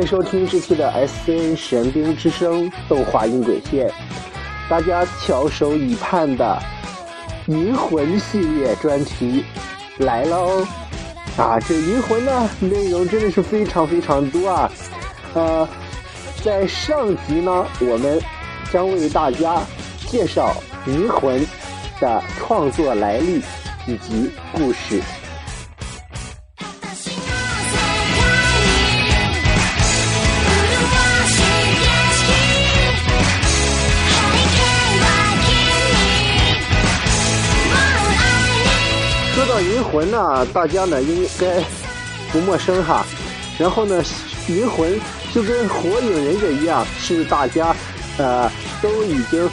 欢迎收听这期的 S N 神兵之声动画音轨线，大家翘首以盼的《银魂》系列专题来喽！啊，这《银魂》呢，内容真的是非常非常多啊！呃，在上集呢，我们将为大家介绍《银魂》的创作来历以及故事。魂呢，大家呢应该不陌生哈。然后呢，银魂就跟火影忍者一样，是大家呃都已经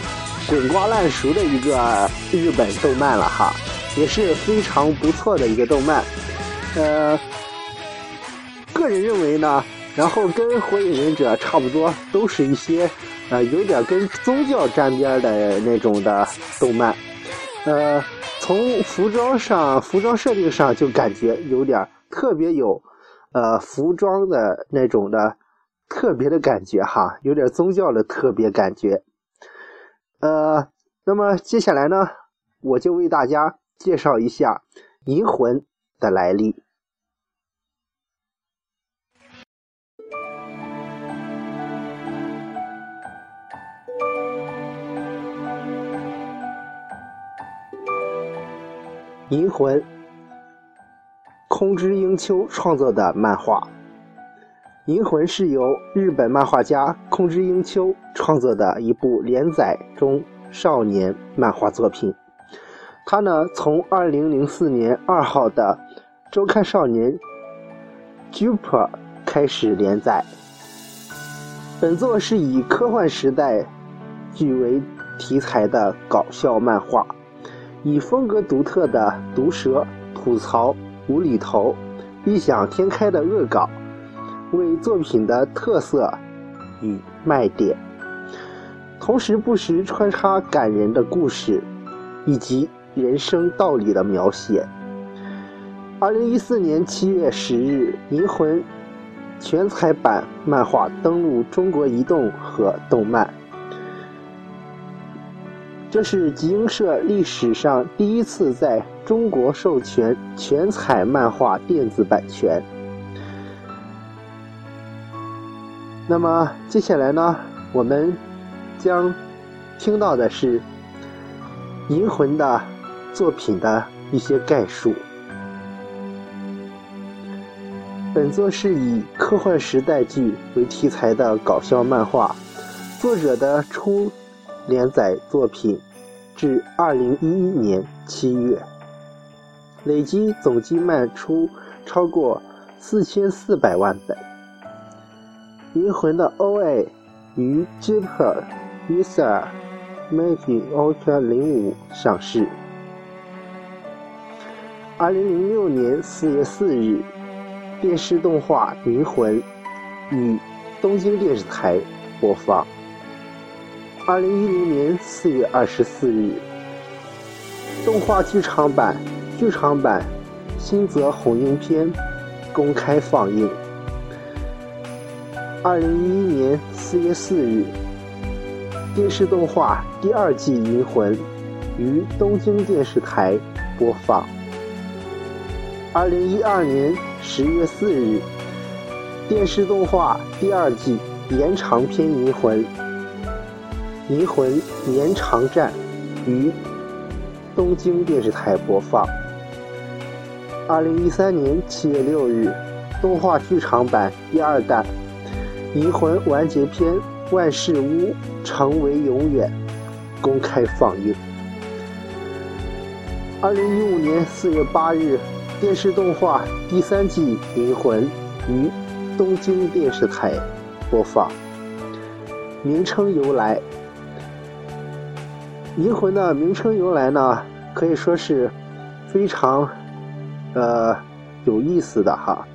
滚瓜烂熟的一个日本动漫了哈，也是非常不错的一个动漫。呃，个人认为呢，然后跟火影忍者差不多，都是一些呃有点跟宗教沾边的那种的动漫，呃。从服装上、服装设定上就感觉有点特别有，呃，服装的那种的特别的感觉哈，有点宗教的特别感觉。呃，那么接下来呢，我就为大家介绍一下银魂的来历。《银魂》空之英秋创作的漫画，《银魂》是由日本漫画家空之英秋创作的一部连载中少年漫画作品。他呢，从二零零四年二号的周刊少年 Jupiter 开始连载。本作是以科幻时代剧为题材的搞笑漫画。以风格独特的毒舌、吐槽、无厘头、异想天开的恶搞为作品的特色与卖点，同时不时穿插感人的故事以及人生道理的描写。二零一四年七月十日，《银魂》全彩版漫画登陆中国移动和动漫。这是集英社历史上第一次在中国授权全彩漫画电子版权。那么接下来呢，我们将听到的是《银魂》的作品的一些概述。本作是以科幻时代剧为题材的搞笑漫画，作者的初。连载作品至二零一一年七月，累计总计卖出超过四千四百万本。《银魂》的 OA 于 Jupiter User Making Ultra 零五上市。二零零六年四月四日，电视动画《银魂》于东京电视台播放。二零一零年四月二十四日，动画剧场版剧场版新泽红樱篇公开放映。二零一一年四月四日，电视动画第二季《银魂》于东京电视台播放。二零一二年十月四日，电视动画第二季延长篇《银魂》。《银魂》延长战于东京电视台播放。二零一三年七月六日，动画剧场版第二弹《银魂》完结篇《万事屋成为永远》公开放映。二零一五年四月八日，电视动画第三季《银魂》于东京电视台播放。名称由来。银魂的名称由来呢，可以说是非常呃有意思的哈。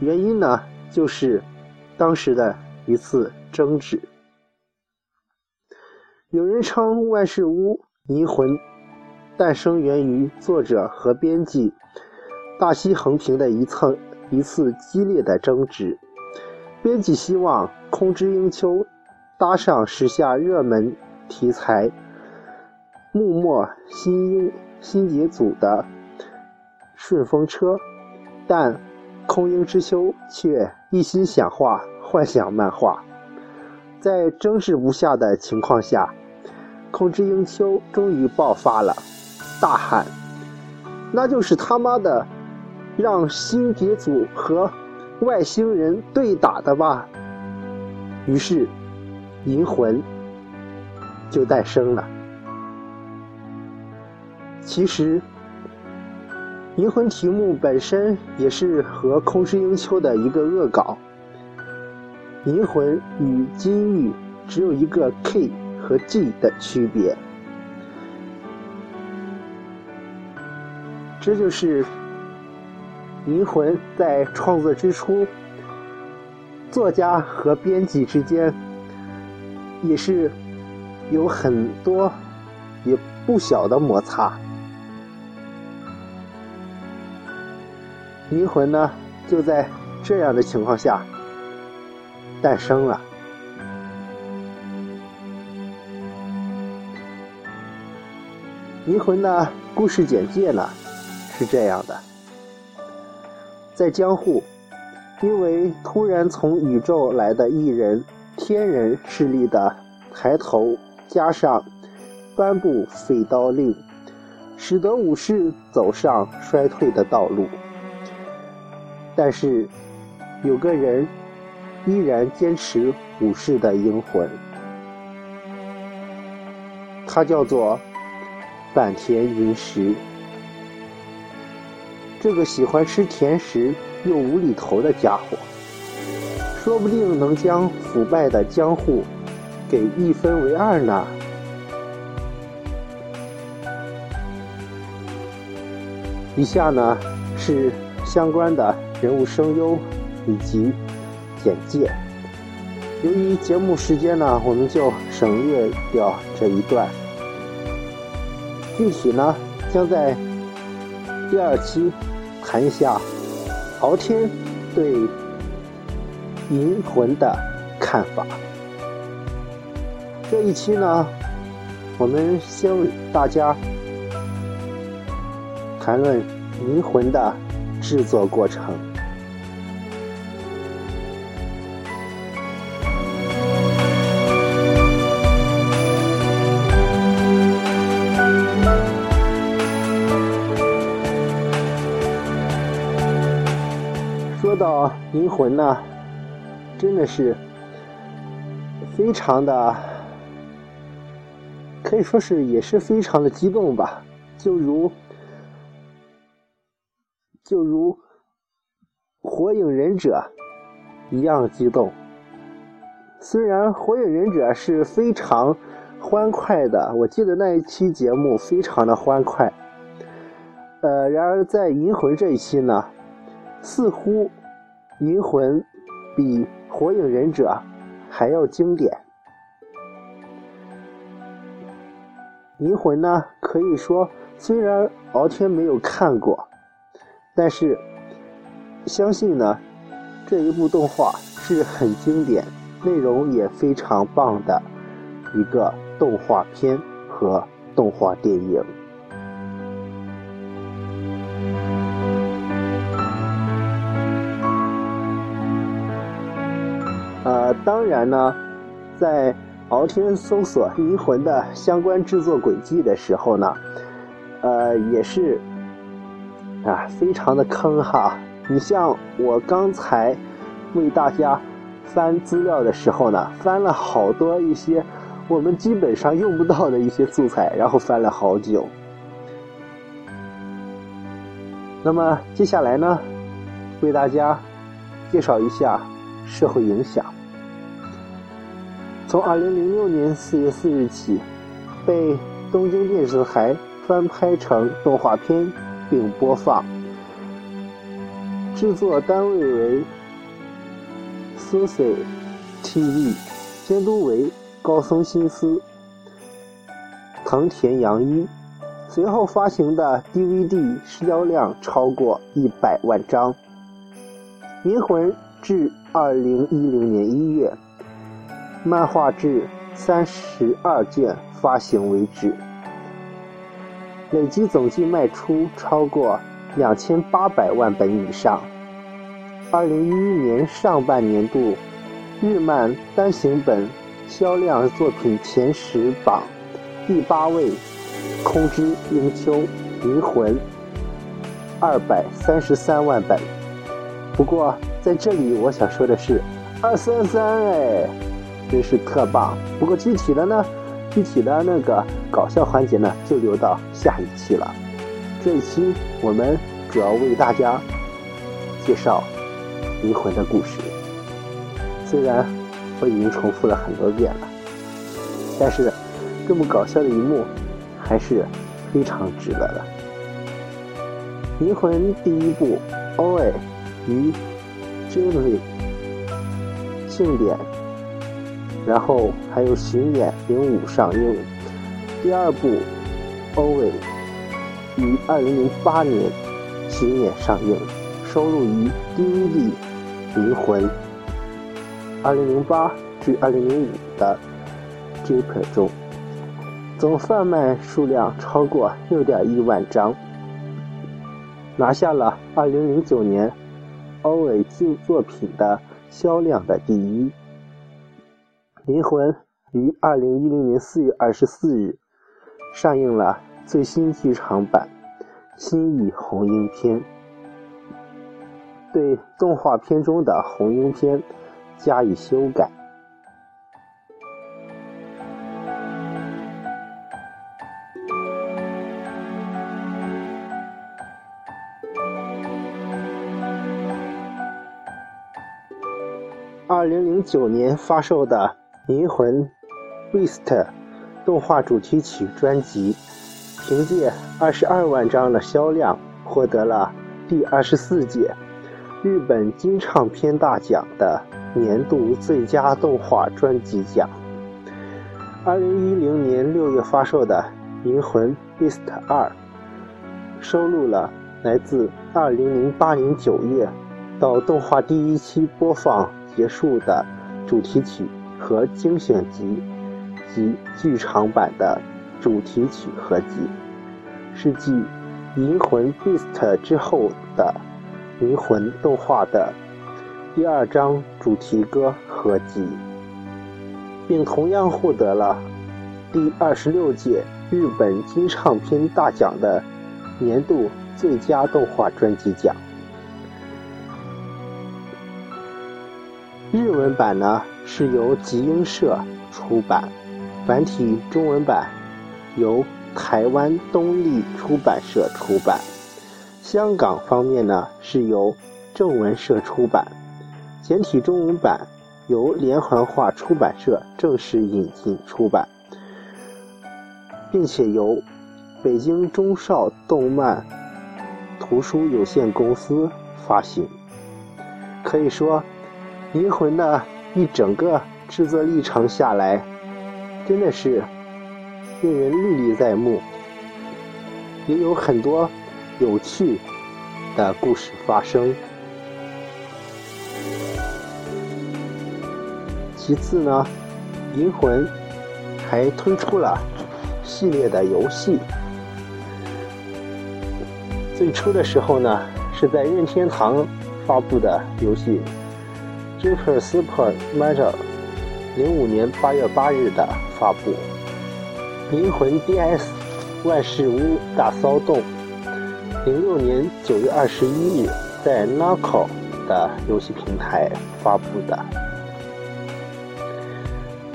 原因呢，就是当时的一次争执。有人称万事屋银魂诞生源于作者和编辑大西横平的一次一次激烈的争执。编辑希望《空知英秋》搭上时下热门题材“幕末新英新节组”的顺风车，但空英之秋却一心想画幻想漫画，在争执不下的情况下，空之英秋终于爆发了，大喊：“那就是他妈的让新节组和！”外星人对打的吧，于是《银魂》就诞生了。其实，《银魂》题目本身也是和《空之英丘》的一个恶搞，《银魂》与金玉只有一个 K 和 G 的区别，这就是。《银魂》在创作之初，作家和编辑之间也是有很多也不小的摩擦。《灵魂》呢，就在这样的情况下诞生了。《灵魂》的故事简介呢，是这样的。在江户，因为突然从宇宙来的异人天人势力的抬头，加上颁布废刀令，使得武士走上衰退的道路。但是，有个人依然坚持武士的英魂，他叫做坂田银时。这个喜欢吃甜食又无厘头的家伙，说不定能将腐败的江户给一分为二呢。以下呢是相关的人物声优以及简介。由于节目时间呢，我们就省略掉这一段。具体呢，将在第二期。谈一下敖天对《银魂》的看法。这一期呢，我们先为大家谈论《银魂》的制作过程。说到银魂呢，真的是非常的，可以说是也是非常的激动吧，就如就如火影忍者一样激动。虽然火影忍者是非常欢快的，我记得那一期节目非常的欢快，呃，然而在银魂这一期呢，似乎。银魂比火影忍者还要经典。银魂呢，可以说虽然敖天没有看过，但是相信呢，这一部动画是很经典、内容也非常棒的一个动画片和动画电影。当然呢，在敖天搜索《银魂》的相关制作轨迹的时候呢，呃，也是啊，非常的坑哈。你像我刚才为大家翻资料的时候呢，翻了好多一些我们基本上用不到的一些素材，然后翻了好久。那么接下来呢，为大家介绍一下社会影响。从二零零六年四月四日起，被东京电视台翻拍成动画片并播放。制作单位为 Susi TV，监督为高松新司、藤田洋一。随后发行的 DVD 销量超过一百万张。《银魂》至二零一零年一月，漫画至三十二卷发行为止，累计总计卖出超过两千八百万本以上。二零一一年上半年度日漫单行本销量作品前十榜第八位，《空之英秋》《银魂》二百三十三万本。不过在这里我想说的是，二三三哎，真是特棒。不过具体的呢，具体的那个搞笑环节呢，就留到下一期了。这一期我们主要为大家介绍。灵魂的故事，虽然我已经重复了很多遍了，但是这么搞笑的一幕还是非常值得的。灵魂第一部 O.A. 与 July 庆典，然后还有巡演零五上映。第二部 O.A. 于二零零八年巡演上映，收录于 DVD。灵魂，二零零八至二零零五的 j p 中，总贩卖数量超过六点一万张，拿下了二零零九年 OVA 旧作品的销量的第一。灵魂于二零一零年四月二十四日上映了最新剧场版《新意红樱篇》。对动画片中的红樱篇加以修改。二零零九年发售的《银魂 Beast》动画主题曲专辑，凭借二十二万张的销量，获得了第二十四届。日本金唱片大奖的年度最佳动画专辑奖。二零一零年六月发售的《银魂 Beast 二》，收录了来自二零零八年九月到动画第一期播放结束的主题曲和精选集及剧场版的主题曲合集，是继《银魂 Beast》之后的。《灵魂》动画的第二张主题歌合集，并同样获得了第二十六届日本金唱片大奖的年度最佳动画专辑奖。日文版呢是由集英社出版，繁体中文版由台湾东立出版社出版。香港方面呢是由正文社出版，简体中文版由连环画出版社正式引进出版，并且由北京中少动漫图书有限公司发行。可以说，《银魂》的一整个制作历程下来，真的是令人历历在目，也有很多。有趣的故事发生。其次呢，《银魂》还推出了系列的游戏。最初的时候呢，是在任天堂发布的游戏《Super Super Mario》，零五年八月八日的发布，《银魂 DS》万事屋大骚动。零六年九月二十一日，在 n a c o 的游戏平台发布的，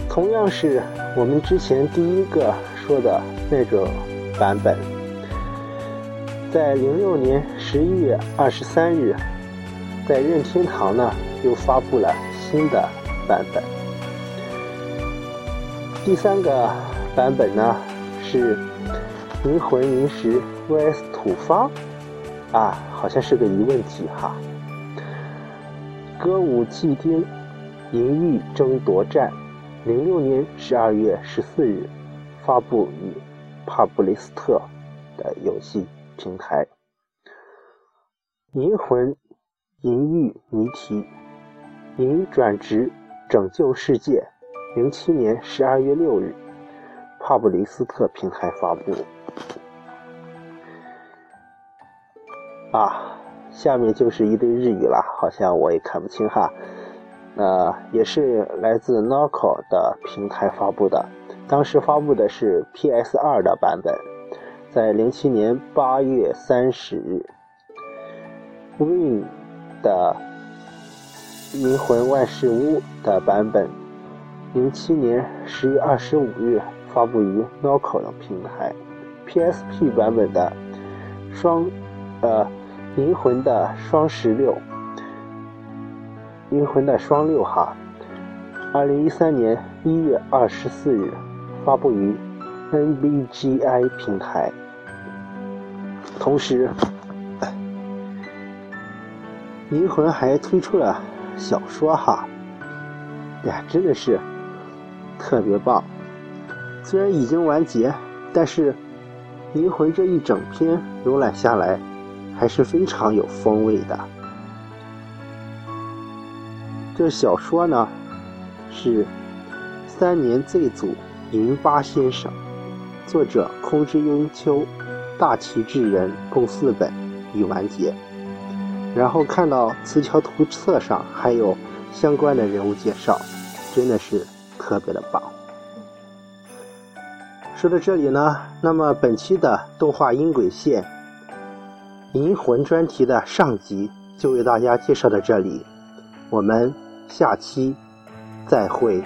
同样是我们之前第一个说的那个版本，在零六年十一月二十三日，在任天堂呢又发布了新的版本。第三个版本呢是《银魂银石》。vs 土方啊，好像是个疑问题哈。歌舞伎町银玉争夺战，零六年十二月十四日发布于帕布雷斯特的游戏平台。银魂银玉谜题银转职拯救世界，零七年十二月六日，帕布里斯特平台发布。啊，下面就是一堆日语了，好像我也看不清哈。呃，也是来自 Naco 的平台发布的，当时发布的是 PS 二的版本，在零七年八月三十日，Win 的《银魂万事屋》的版本，零七年十月二十五日发布于 Noco 的平台，PSP 版本的双呃。银魂的双十六，银魂的双六哈，二零一三年一月二十四日发布于 NBGI 平台。同时，银魂还推出了小说哈，呀，真的是特别棒。虽然已经完结，但是银魂这一整篇浏览下来。还是非常有风味的。这小说呢，是三年 Z 组银八先生，作者空之英秋、大崎智人共四本已完结。然后看到词条图册上还有相关的人物介绍，真的是特别的棒。说到这里呢，那么本期的动画音轨线。银魂专题的上集就为大家介绍到这里，我们下期再会。